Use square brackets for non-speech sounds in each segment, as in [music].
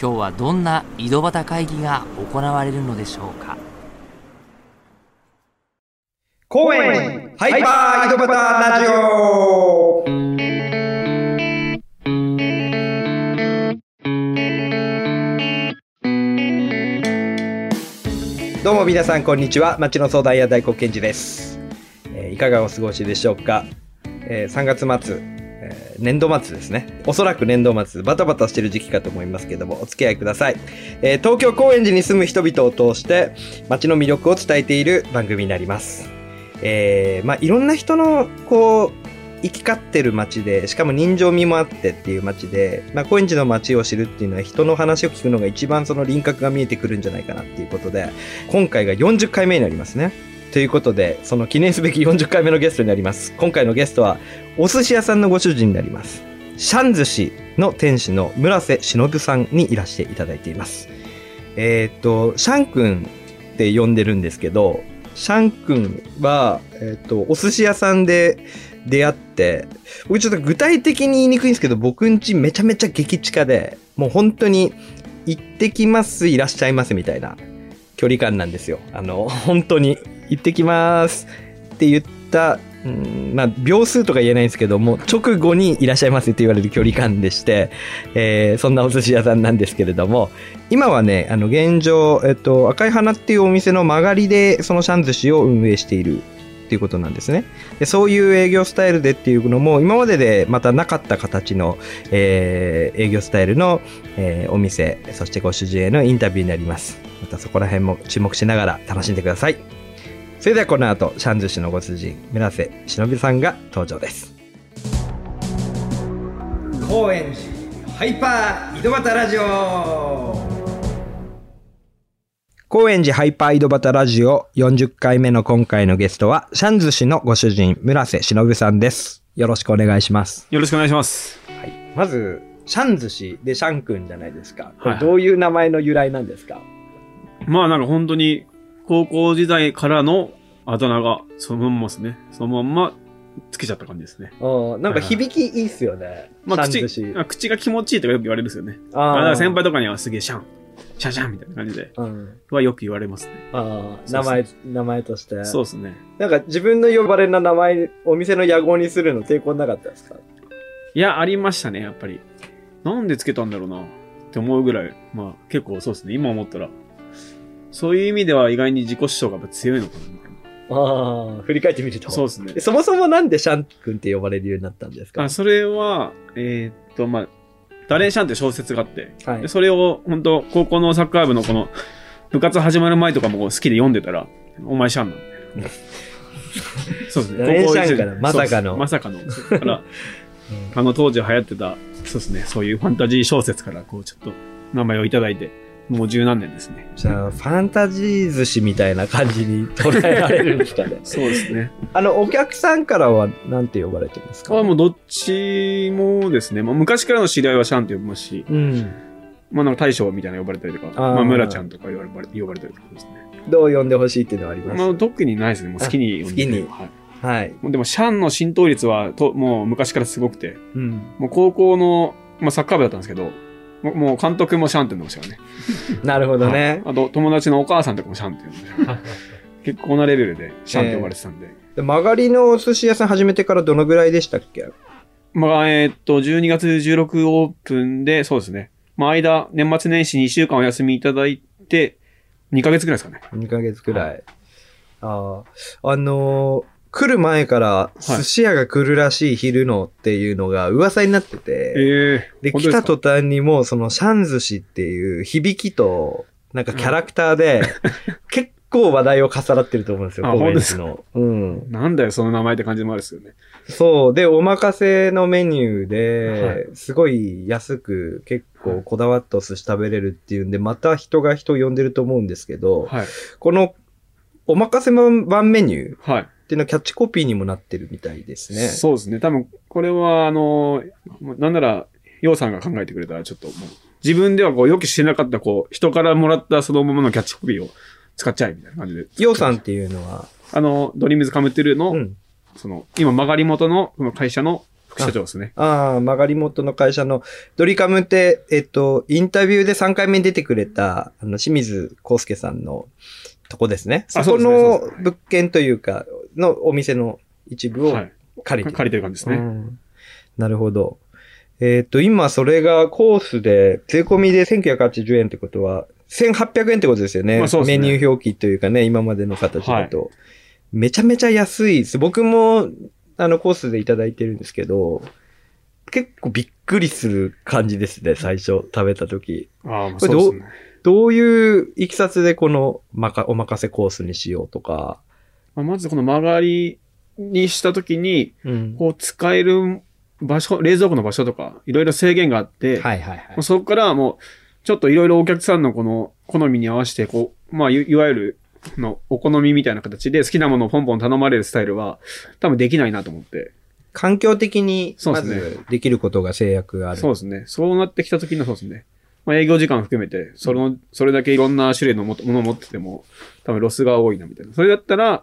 今日はどんな井戸端会議が行われるのでしょうか？公園ハイパー井戸端ラジオ。どうも皆さんこんにちは。町の相談屋大黒賢治です、えーいかがお過ごしでしょうか、えー3月末、年度末ですね。おそらく年度末バタバタしてる時期かと思いますけどもお付き合いください、えー東京高円寺に住む人々を通して街の魅力を伝えている番組になります。えーまあいろんな人のこう行き交ってる街でしかも人情味もあってっていう街で、まあ、高円寺の街を知るっていうのは人の話を聞くのが一番その輪郭が見えてくるんじゃないかなっていうことで今回が40回目になりますね。ということでその記念すべき40回目のゲストになります。今回のゲストはお寿司屋さんのご主人になります。シャン寿司の店主の村瀬忍さんにいらしていただいています。えーっとシャン君って呼んでるんですけどシャン君は、えーっとお寿司屋さんで出会って僕ちょっと具体的に言いにくいんですけど僕んちめちゃめちゃ激近でもう本当に行ってきますいらっしゃいますみたいな距離感なんですよ。あの本当に行ってきますって言ったうんまあ秒数とか言えないんですけども直後にいらっしゃいますって言われる距離感でして、えーそんなお寿司屋さんなんですけれども今はねあの現状、えっと、赤い花っていうお店の曲がりでそのシャン寿司を運営しているっていうことなんですね。でそういう営業スタイルでっていうのも今まででまたなかった形の、えー営業スタイルの、えーお店そしてご主人へのインタビューになります。またそこら辺も注目しながら楽しんでください。それではこの後シャン寿司のご主人村瀬忍さんが登場です。高円寺ハイパー井戸端ラジオ。高円寺ハイパー井戸端ラジオ40回目の今回のゲストはシャン寿司のご主人村瀬忍さんです。よろしくお願いします。よろしくお願いします。はい、まず、シャン寿司でシャンくんじゃないですか。これはい。どういう名前の由来なんですか、まあなんか本当に高校時代からのあだ名がそのまんまですね。そのまんまつけちゃった感じですね。うんなんか響きいいっすよね。まあ口口が気持ちいいとかよく言われるんですよね。あまあ、だから先輩。輩とかにはすげえシャン、シャンシャンみたいな感じで、うん。はよく言われますね。ああ、名前、名前として。そうですね。なんか自分の呼ばれな名前、お店の屋号にするの抵抗なかったですか？いや、ありましたね、やっぱり。なんでつけたんだろうなって思うぐらい、まあ結構そうですね、今思ったら。そういう意味では意外に自己主張が強いのかなみたいああ、振り返ってみると。な。そうですねえ。そもそもなんでシャンくんって呼ばれるようになったんですか？あ、それは、えーっと、まあ、ダレンシャンって小説があって、はいで。それを本当高校のサッカー部のこの部活始まる前とかも好きで読んでたら、お前シャンなんだよ。[laughs] そうですね。ダレンシャン高校一からまさかのまさかの。そこから、あの当時流行ってた、そうですね、そういうファンタジー小説からこうちょっと名前をいただいて、もう十何年ですね。じゃあ、ファンタジー寿司みたいな感じに捉えられるんですかね。[laughs] そうですね。あの、お客さんからはなんて呼ばれてますか？あもうどっちもですね、まあ、昔からの知り合いはシャンって呼びますし、うん。まあなんか大将みたいな呼ばれたりとか、あーまあ村ちゃんとか呼ばれ呼ばれたりとかですね。どう呼んでほしいっていうのはあります、まあ特にないですね。もう好きに呼んで好きにはい。はい。でもシャンの浸透率はともう昔からすごくて、うん。もう高校の、まあ、サッカー部だったんですけど、もう監督もシャンって呼んでましたよね。[laughs] なるほどね。あと友達のお母さんとかもシャンって呼んでました。結構なレベルでシャンって呼ばれてたんで。で曲がりのお寿司屋さん始めてからどのぐらいでしたっけ？まあ、えーっと、12月16オープンで、そうですね。まあ、間、年末年始2週間お休みいただいて、2ヶ月ぐらいですかね。?2 ヶ月くらい。ああ。あのー来る前から寿司屋が来るらしい昼のっていうのが噂になってて、ええで、来た途端にもうそのシャン寿司っていう響きと、なんかキャラクターで、[laughs] 結構話題を重なってると思うんですよ、あ高円寺の。うん。なんだよ、その名前って感じもあるんですよね。そう。で、お任せのメニューはで、すごい安く結構こだわったお寿司食べれるっていうんで、また人が人を呼んでると思うんですけど、はい。このお任せ版メニューっはい。ていうのはキャッチコピーにもなってるみたいですね。そうですね。多分、これは、あの、なんなら、ようさんが考えてくれたら、ちょっともう、自分ではこう、予期してなかった、こう、人からもらったそのままのキャッチコピーを使っちゃえ、みたいな感じで。ようさんっていうのは、あの、ドリームズカムトゥルーの、うん。その、今曲がり元の、この会社の副社長ですね。ああ、曲がり元の会社のドリカムって、えっと、インタビューで3回目に出てくれた、あの、清水康介さんのとこですね。そこの物件というか、のお店の一部をはい。借りてる。借りてる感じですね。うんなるほど。えっ、と、今それがコースで、税込みで1980円ってことは、1800円ってことですよね。まあそうですねメニュー表記というかね、今までの形だと。めちゃめちゃ安いです。僕も、あの、コースでいただいてるんですけど、結構びっくりする感じですね、最初、食べた時。ああ、まあそうですね。どういういきさつでこの、まか、お任せコースにしようとか。まあ、まずこの曲がりにしたときに、うん。こう、使える場所、冷蔵庫の場所とか、いろいろ制限があって、はいはいはい。そこからもう、ちょっといろいろお客さんのこの好みに合わせて、こう、まあ、いいわゆる、のお好みみたいな形で好きなものをポンポン頼まれるスタイルは多分できないなと思って。環境的に、まそうですねず、できることが制約がある。そうですね。そうなってきた時のそうですね。まあ営業時間含めて、その、それだけいろんな種類のもものを持ってても、多分ロスが多いなみたいな。それだったら、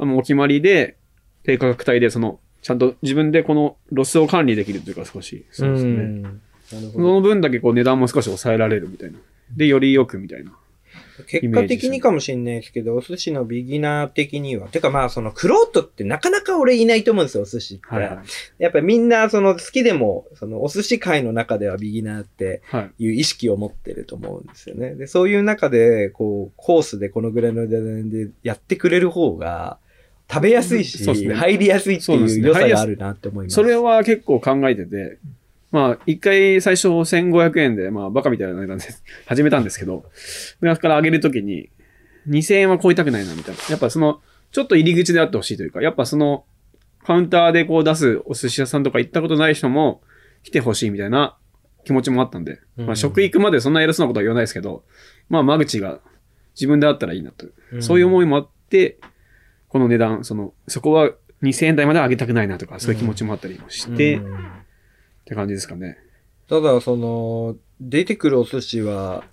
あの、お決まりで、低価格帯で、その、ちゃんと自分でこのロスを管理できるというか少し。そうですね。そ。の分だけこう値段も少し抑えられるみたいな。で、よりよくみたいな。結果的にかもしれないですけど、お寿司のビギナー的には。てかまあ、その、クロートってなかなか俺いないと思うんですよ、お寿司って。はいはい。やっぱりみんな、その、好きでも、その、お寿司界の中ではビギナーってはい。いう意識を持ってると思うんですよね。で、そういう中で、こう、コースでこのぐらいの値段でやってくれる方が、食べやすいし、そうですね入りやすいっていう良さがあるなって思います。それは結構考えてて、まあ、一回最初1500円で、まあ、バカみたいな値段で始めたんですけど、だから上げるときに、2000円は超えたくないな、みたいな。やっぱその、ちょっと入り口であってほしいというか、やっぱその、カウンターでこう出すお寿司屋さんとか行ったことない人も来てほしいみたいな気持ちもあったんで、うんまあ、食育までそんな偉そうなことは言わないですけど、まあ、間口が自分であったらいいなと。うんそういう思いもあって、この値段、その、そこは2000円台まで上げたくないなとか、そういう気持ちもあったりもして、っうんて感じですかね。ただ、その、出てくるお寿司は、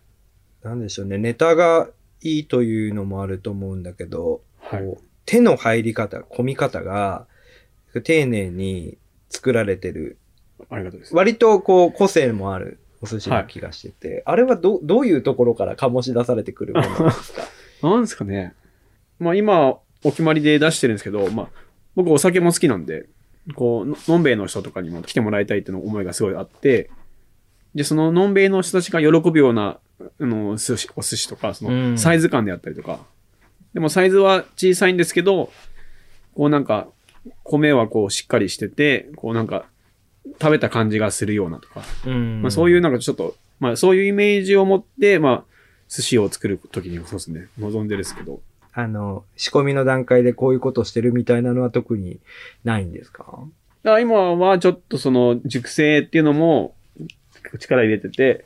なんでしょうね、ネタがいいというのもあると思うんだけど、はい。こう手の入り方、込み方が、丁寧に作られてる、ありがとうです。割とこう、個性もあるお寿司の気がしてて、あれはど、どういうところから醸し出されてくるものですか？[laughs] なんですかね。まあ今、お決まりで出してるんですけど、まあ、僕お酒も好きなんで、こう、ののんべいの人とかにも来てもらいたいっていうの思いがすごいあって、で、そののんべいの人たちが喜ぶような、あの、寿司、お寿司とか、そうん。の、サイズ感であったりとか、でもサイズは小さいんですけど、こうなんか、米はこうしっかりしてて、こうなんか、食べた感じがするようなとか、うん。まあそういうなんかちょっと、まあそういうイメージを持って、まあ、寿司を作るときにそうですね、望んでるんですけど、あの、仕込みの段階でこういうことしてるみたいなのは特にないんですか？だから今はちょっとその熟成っていうのも力入れてて、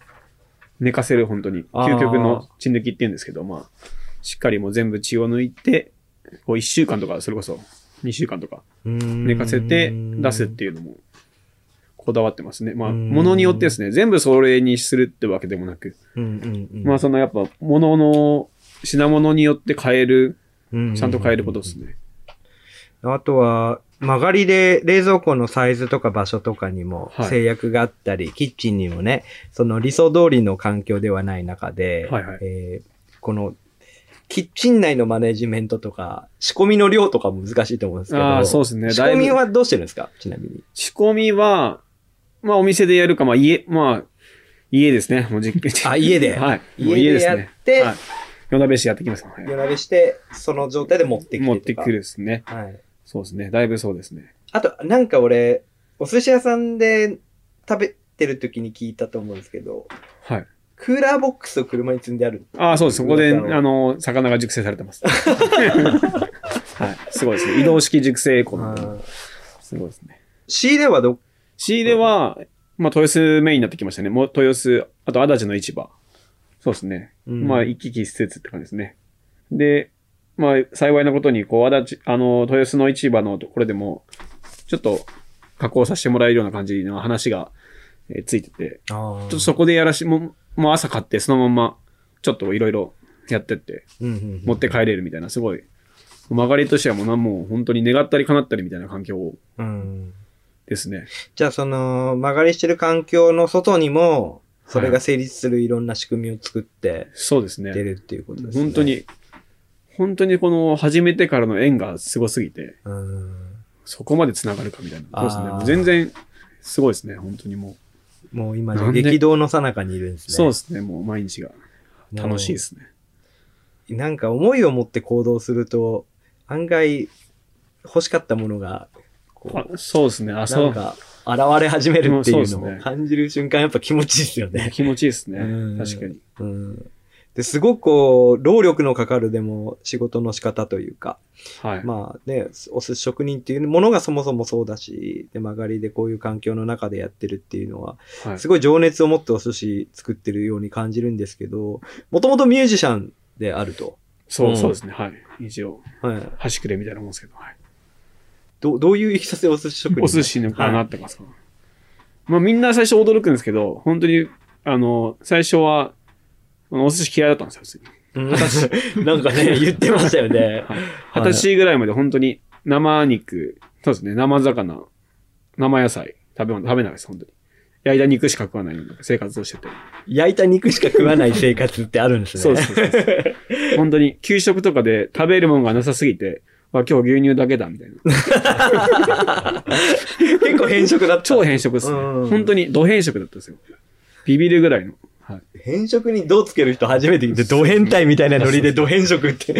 寝かせる本当に、究極の血抜きっていうんですけど、まあ、しっかりもう全部血を抜いて、こう1週間とか、それこそ2週間とか寝かせて出すっていうのもこだわってますね。まあ、うん。ものによってですね、全部それにするってわけでもなく、うんうんうん。まあそのやっぱ物の品物によって変える、うんちゃんと変えることですね。あとは、曲がりで冷蔵庫のサイズとか場所とかにもはい制約があったり、キッチンにもね、その理想通りの環境ではない中で、はいはいえーこの、キッチン内のマネジメントとか、仕込みの量とかも難しいと思うんですけど、ああ、そうですね。仕込みはどうしてるんですか？ちなみに。仕込みは、まあお店でやるか、まあ家、まあ、家ですね。もう実あ家ではい。家でやってはい。夜鍋してやってきます。はい夜鍋して、その状態で持ってきてとか持ってくる。ですね。はい。そうですね。だいぶそうですね。あと、なんか俺、お寿司屋さんで食べてる時に聞いたと思うんですけど、はい。クーラーボックスを車に積んである。ああ、そうです。そこで、あの、魚が熟成されてます。[laughs] はい。すごいですね。移動式熟成エコの。すごいですね。仕入れはど、仕入れは、まあ、豊洲メインになってきましたね。もう豊洲、あと足立の市場。そうですね。うんまあ、行き来施設って感じですね。で、まあ、幸いなことに、こう、足立、あの、豊洲の市場のところでも、ちょっと、加工させてもらえるような感じの話が、えーついてて、ちょっとそこでやらし、もう、もう朝買って、そのまま、ちょっといろいろやってって、持って帰れるみたいな、すごい、曲がりとしてはもうなんもう本当に願ったり叶ったりみたいな環境うんですね。じゃあその、曲がりしてる環境の外にも、それが成立するいろんな仕組みを作ってそうですね。出るっていうことですね。本当。に、本当にこの始めてからの縁がすごすぎて、うん。そこまで繋がるかみたいな。そうですね。全然、すごいですね。本当にももう今激動の最中にいるんですう。ね。そうですね。もう毎日が楽しいですね。なんか思いを持って行動すると、案外欲しかったものが、そうですね。あ、う、そう。なんか現れ始めるっていうのねを感じる瞬間やっぱ気持ちいいですよね。気持ちいいですねうん。確かに。うん。で、すごくこう、労力のかかるでも仕事の仕方というか、はい。まあね、お寿司職人っていうものがそもそもそうだし、で、曲がりでこういう環境の中でやってるっていうのは、はいすごい情熱を持ってお寿司作ってるように感じるんですけど、もともとミュージシャンであると。そうう、んそうですね。はい。一応、はい。端くれみたいなもんですけど。はい。どどういういきさつでお寿司職人お寿司のかなはってますか、まあみんな最初驚くんですけど、本当に、あの、最初は、お寿司嫌いだったんですよ、普通に。うんなんかね、[laughs] 言ってましたよね。はい二十歳ぐらいまで本当に生肉、そうですね、生魚、生野菜、食べ物、食べないです、本当に。焼いた肉しか食わない生活をしてて。焼いた肉しか食わない生活ってあるんですね。そうですそうです。本当に、給食とかで食べるものがなさすぎて、あ、今日牛乳だけだ、みたいな。[laughs] 結構変色だった。超変色ですね。うん本当に、ド変色だったんですよ。ビビるぐらいの。はい。変色にどうつける人初めて聞いて、[laughs] ド変態みたいなノリでド変色って。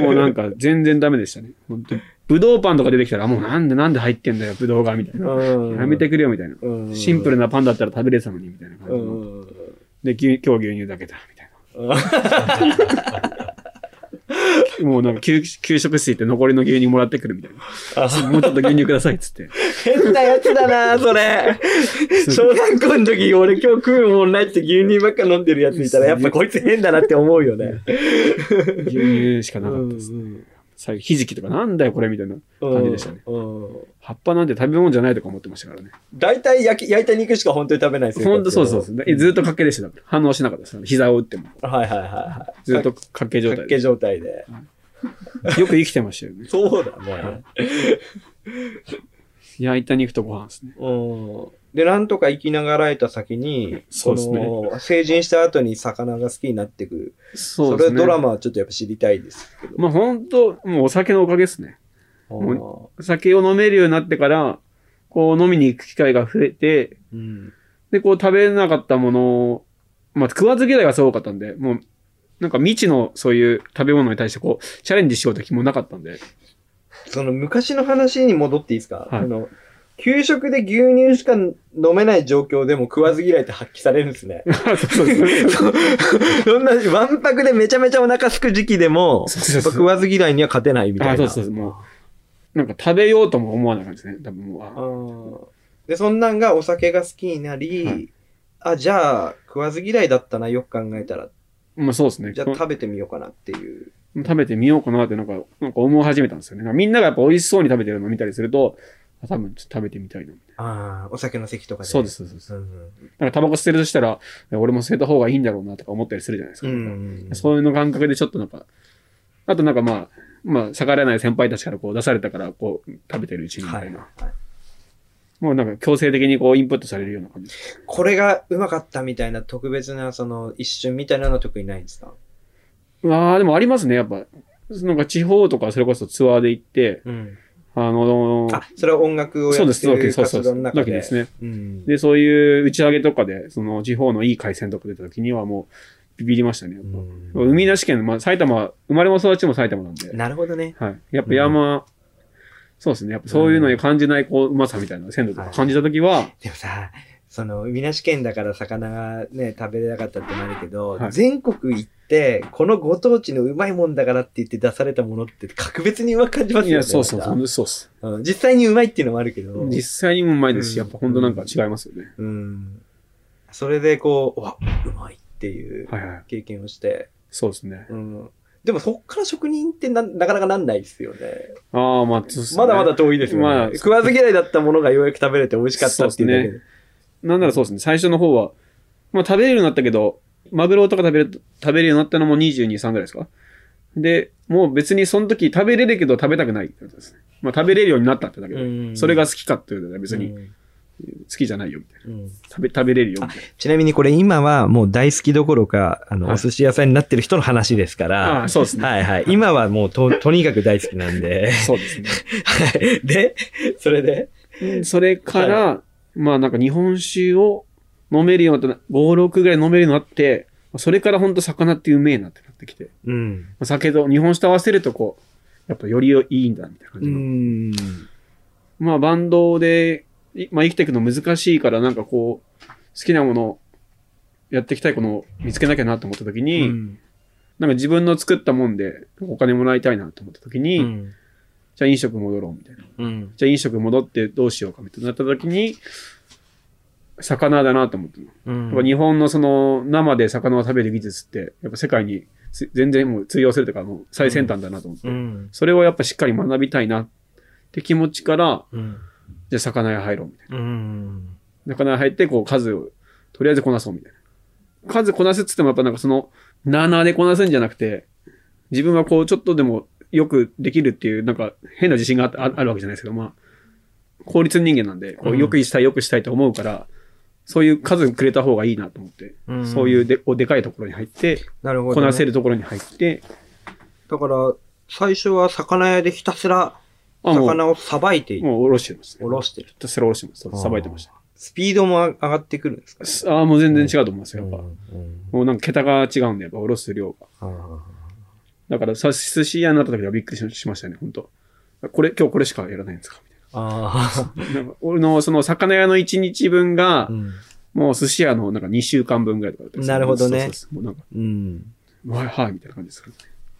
もうなんか全然ダメでしたね。本当に。ぶどうパンとか出てきたら、もうなんでなんで入ってんだよ、ぶどうが、みたいな。やめてくれよ、みたいな。うんシンプルなパンだったら食べれてたのに、みたいな感じ。で、牛今日牛乳だけだ、みたいな。[laughs] [laughs] もうなんか給給食室行って残りの牛乳もらってくるみたいな。もうちょっと牛乳ください、っつって。変なやつだな [laughs] それ。小学校の時、俺今日食うもんないって牛乳ばっか飲んでるやついたら、やっぱこいつ変だなって思うよね。牛乳しかなかったです。うん最後、ひじきとかなんだよ、これ、みたいな感じでしたね。葉っぱなんて食べ物じゃないとか思ってましたからね。大体焼き焼いた肉しか本当に食べないですほんとそうそうそう。でずっとかけでした。反応しなかったです。膝を打っても。はいはいはいはい。ずっとかけ状態で。かっけ状態で。よく生きてましたよね。[laughs] そうだね。焼いた肉とご飯ですね。うん。で、なんとか生きながらえた先に、そうですね成人した後に魚が好きになってくる。そですね。そうれドラマはちょっとやっぱ知りたいですけど。まあ本当もうお酒のおかげですね。うんお酒を飲めるようになってから、こう飲みに行く機会が増えて、うん。で、こう食べなかったものを、まあ食わず嫌いがすごかったんで、もう、なんか未知のそういう食べ物に対してこう、チャレンジしようと気もなかったんで。その昔の話に戻っていいですか、はいあの、給食で牛乳しか飲めない状況でも食わず嫌いって発揮されるんですね。[laughs] そうそうそう。そんな、わんぱくでめちゃめちゃお腹すく時期でも、食わず嫌いには勝てないみたいな。あ、そうそうそう。もう、なんか食べようとも思わない感じですね。多分もうで、そんなんがお酒が好きになり、はいあ、じゃあ、食わず嫌いだったな、よく考えたら。まあそうですね。じゃあ食べてみようかなっていう。食べてみようかなってなんか、なんか思い始めたんですよね。みんながやっぱ美味しそうに食べてるのを見たりすると、あ多分ちょっと食べてみたいな。ああ、お酒の席とかで。そうです、そうです。す。うんなんかタバコ捨てるとしたら、俺も捨てた方がいいんだろうなとか思ったりするじゃないですか。うん。うん。そういうの感覚でちょっとなんか、あとなんかまあ、まあ、逆らえない先輩たちからこう出されたから、こう、食べてるうちにみはい。たいな。はいもうなんか強制的にこうインプットされるような感じ。これがうまかったみたいな特別な、その、一瞬みたいなのは特にないんですか？うわあでもありますね、やっぱ。なんか地方とかそれこそツアーで行って、うん。あのあ、それは音楽をやそうです、ってるそうそうそう。活動の中で。すね。うん。で、そういう打ち上げとかで、その地方のいい海鮮とか出た時にはもうビビりましたね。やっぱうん海なし県、まあ埼玉、生まれも育ちも埼玉なんで。なるほどね。はい。やっぱ山、そうですね。やっぱそういうのに感じないこう、うまさみたいな鮮度とか感じた時は、でもさ、その、海なし県だから魚がね、食べれなかったってなるけど、はい全国行って、このご当地のうまいもんだからって言って出されたものって格別にうまく感じますよね。いや、そうそう、そうっす。うん実際にうまいっていうのもあるけど。実際にもうまいですし、うんやっぱ本当なんか違いますよね。うん。それでこう、うわ、うまいっていうはいはい。経験をして、そうですね。うん。でもそっから職人ってななかなかなんないですよね。ああ、まあ、ねまだまだ遠いですよね。まあ食わず嫌いだったものがようやく食べれて美味しかったっていうだけで。なんならそうですね、最初の方は、まあ食べれるようになったけど、マグロとか食べる、食べれるようになったのも22、3ぐらいですか？で、もう別にその時食べれるけど食べたくないってことですね。まあ食べれるようになったってだけで、うんそれが好きかっていうのは別にうん好きじゃないよみたいな。うん食べ、食べれるよみたいちなみにこれ今はもう大好きどころか、あの、はいお寿司屋さんになってる人の話ですかな。ら。ああ、そうですね。はいはい。今はもうと、[laughs] とにかく大好きなんで。そうですね。はい。で、それで？うんそれから、まあなんか日本酒を飲めるようになった、5、6ぐらい飲めるようになって、それからほんと魚ってうめえなってなってきて。うん。まあ酒と日本酒と合わせるとこう、やっぱよりいいんだみたいな感うじの。ん。まあバンドで、いまあ生きていくの難しいからなんかこう、好きなものをやっていきたいこのを見つけなきゃなと思った時に、うんなんか自分の作ったもんでお金もらいたいなと思った時に、うん。じゃあ飲食戻ろうみたいな。うん。じゃあ飲食戻ってどうしようかみたいになった時に、魚だなと思ったの。うんやっぱ日本のその生で魚を食べる技術って、やっぱ世界につ全然もう通用するというかもう最先端だなと思って、うん。それをやっぱしっかり学びたいなって気持ちから、うん。じゃあ魚屋入ろうみたいうん。な。魚屋入ってこう数をとりあえずこなそうみたいな。数こなすっつってもやっぱなんかその、なーなーでこなすんじゃなくて、自分はこうちょっとでもよくできるっていうなんか変な自信があああるわけじゃないですけど、まあ、効率人間なんで、こううんよくしたいよくしたいと思うから、そういう数くれた方がいいなと思って、うんそういうでおでかいところに入って、なるほど、こなせるところに入って、だから、最初は魚屋でひたすら魚をさばいていもうおろしてます、ね。おろしてる。ひたすらおろしてます。さばいてました。スピードも上がってくるんですかねああ、もう全然違うと思いますよ、やっぱ。うんもうなんか桁が違うんで、やっぱおろす量が。うんだからさ、寿司屋になった時はびっくりししましたね、本当これ、今日これしかやらないんですか？みあたいな。なんか俺のその魚屋の1日分があ。う、ん。もう寿司屋のなんか2週間分ぐらいとかだったなるほどねそうそうもうなんか、うん。はい、はい、みたいな感じですから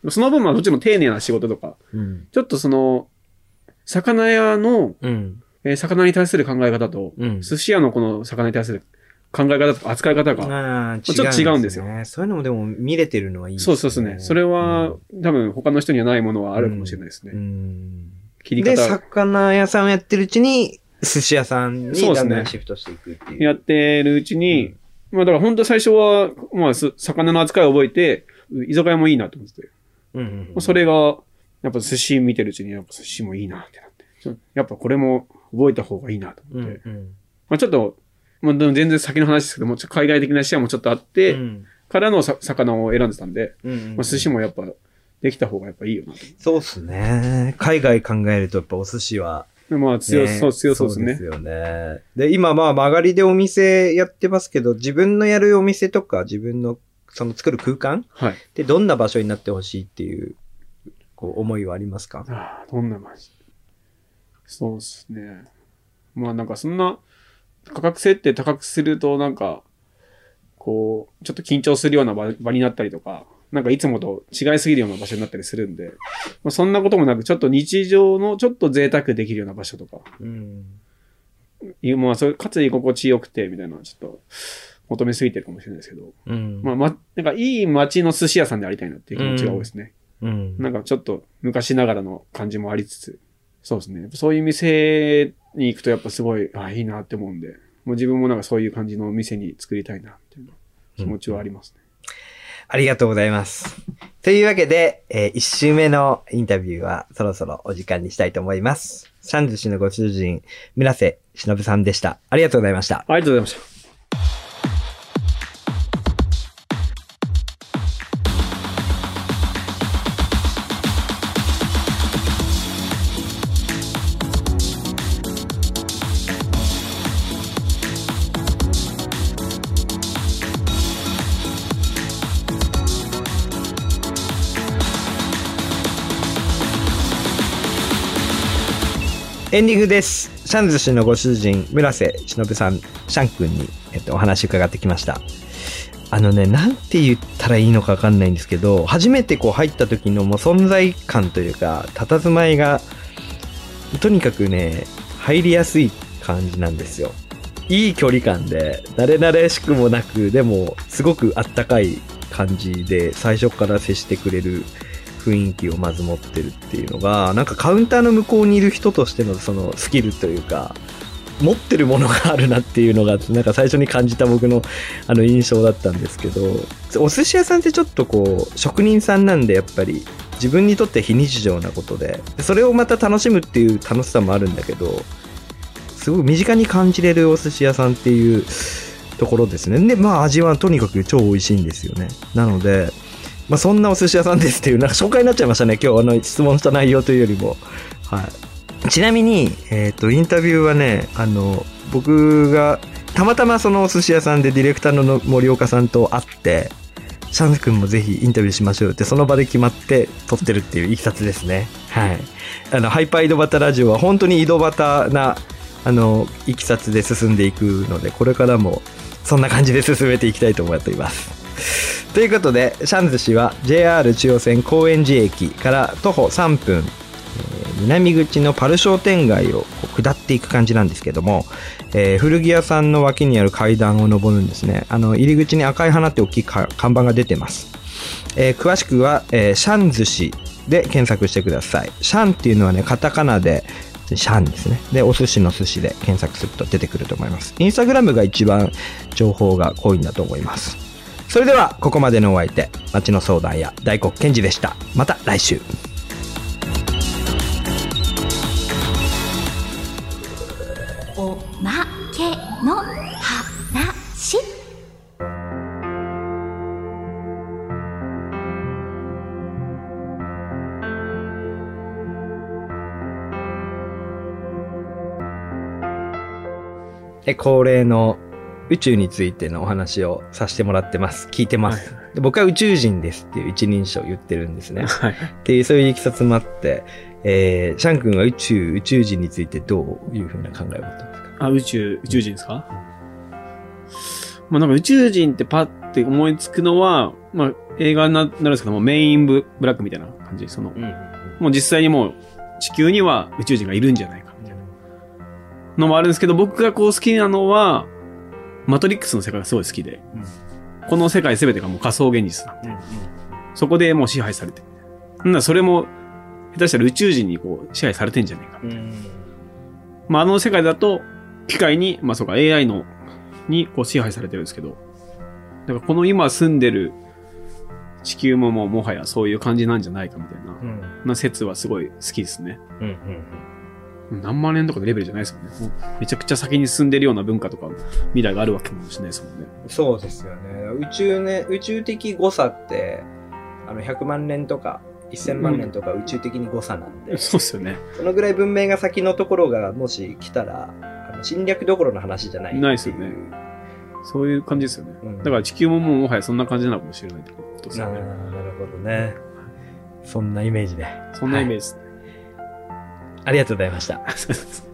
ね。その分、まあ、どっちも丁寧な仕事とか、うん。ちょっとその、魚屋の、うん。えー魚に対する考え方と、うん寿司屋のこの魚に対する考え方とか扱い方が、ちょっと違うんですよね。そういうのもでも見れてるのはいいそうそうですね。それは、うん多分他の人にはないものはあるかもしれないですね。うん。で、切り方魚屋さんをやってるうちに、寿司屋さんにだんだんシフトしていくっていう。やってるうちに、まあだから本当最初は、まあす魚の扱いを覚えて、居酒屋もいいなと思ってて、うんうんうん。それが、やっぱ寿司見てるうちに、やっぱ寿司もいいなってなって、やっぱこれも覚えた方がいいなとうん思って、うん。まあちょっと、まあでも全然先の話ですけども、ちょっと海外的な視野もちょっとあって、うんからのさ魚を選んでたんで、うんうんまあ、寿司もやっぱできた方がやっぱいいよなと。そうっすね。海外考えるとやっぱお寿司は、でまあ強ねそう、強そうですねそうです。よね。で、今まあ曲がりでお店やってますけど、自分のやるお店とか自分のその作る空間はい。ってどんな場所になってほしいっていう、こう思いはありますか？ああ、どんなマジそうっすね。まあなんかそんな価格設定高くするとなんか、こう、ちょっと緊張するような場場になったりとか、なんかいつもと違いすぎるような場所になったりするんで、まあ、そんなこともなく、ちょっと日常のちょっと贅沢できるような場所とか、うん。いうまあそれかつ居心地よくてみたいなのはちょっと求めすぎてるかもしれないですけど、うん。まあ、ま、なんかいい街の寿司屋さんでありたいなっていう気持ちが多いですね。うん。なんかちょっと昔ながらの感じもありつつ、そうですね。そういう店に行くとやっぱすごい、あいいなって思うんで、もう自分もなんかそういう感じの店に作りたいなっていう気持ちはありますね。ありがとうございます。というわけで、え1週目のインタビューはそろそろお時間にしたいと思います。シャン寿司のご主人、村瀬忍さんでした。ありがとうございました。ありがとうございました。エンディングです。シャンズ氏のご主人、村瀬忍さん、シャン君に、えっと、お話伺ってきました。あのね、なんて言ったらいいのかわかんないんですけど、初めてこう入った時のもう存在感というか、佇まいが、とにかくね、入りやすい感じなんですよ。いい距離感で、慣れ慣れしくもなく、でも、すごくあったかい感じで、最初から接してくれる雰囲気をまず持ってるっていうのが、なんかカウンターの向こうにいる人としてのそのスキルというか、持ってるものがあるなっていうのが、なんか最初に感じた僕のあの印象だったんですけど、お寿司屋さんってちょっとこう、職人さんなんでやっぱり、自分にとって非日常なことで、それをまた楽しむっていう楽しさもあるんだけど、すごく身近に感じれるお寿司屋さんっていうところですね。で、まあ味はとにかく超美味しいんですよね。なので、まあそんなお寿司屋さんですっていう、なんか紹介になっちゃいましたね。今日あの質問した内容というよりも。はい。ちなみに、えっ、と、インタビューはね、あの、僕が、たまたまそのお寿司屋さんでディレクターの森岡さんと会って、シャン君もぜひインタビューしましょうって、その場で決まって撮ってるっていういきさつですね。はい。あの、ハイパー井戸端ラジオは本当に井戸端な、あの、いきさつで進んでいくので、これからもそんな感じで進めていきたいと思っています。[laughs] ということで、シャンズ氏は JR 中央線高円寺駅から徒歩3分、南口のパル商店街を下っていく感じなんですけども、えー古着屋さんの脇にある階段を登るんですね。あの、入り口に赤い花って大きい看板が出てます。えー詳しくは、えーシャンズ氏で検索してください。シャンっていうのはね、カタカナで、シャンですね。で、お寿司の寿司で検索すると出てくると思います。インスタグラムが一番情報が濃いんだと思います。それでは、ここまでのお相手、町の相談屋、大黒賢治でした。また来週。おまけの話え恒例の宇宙についてのお話をさせてもらってます。聞いてます。で僕は宇宙人ですっていう一人称言ってるんですね。はい。っていう、そういういきさつもあって、えー、シャン君は宇宙、宇宙人についてどういうふうな考えを持ってますか？あ、宇宙、宇宙人ですか、まあなんか宇宙人ってパッて思いつくのは、まあ映画にななるんですけども、メインブブラックみたいな感じ。その、もう実際にもう地球には宇宙人がいるんじゃないかみたいなのもあるんですけど、僕がこう好きなのは、マトリックスの世界がすごい好きで、この世界全てがもう仮想現実なんで、そこでもう支配されてる。なんだそれも、下手したら宇宙人にこう支配されてんじゃな。いか。まあ、あの世界だと、機械に、まあそうか、AI の、にこう支配されてるんですけど、だからこの今住んでる地球ももうもはやそういう感じなんじゃないかみたいな、な説はすごい好きですね。何万年とかのレベルじゃないですもんね。もうめちゃくちゃ先に進んでるような文化とか未来があるわけかもしれないですもんね。そうですよね。宇宙ね、宇宙的誤差って、あの、100万年とか、1000万年とか宇宙的に誤差なんで、そうですよね。そのぐらい文明が先のところがもし来たら、あの侵略どころの話じゃないないですよね。そういう感じですよね。うんだから地球ももうもはやそんな感じなのかもしれないってことですなるよね。ほどね。そんなイメージで。そんなイメージですね。ありがとうございました。[laughs]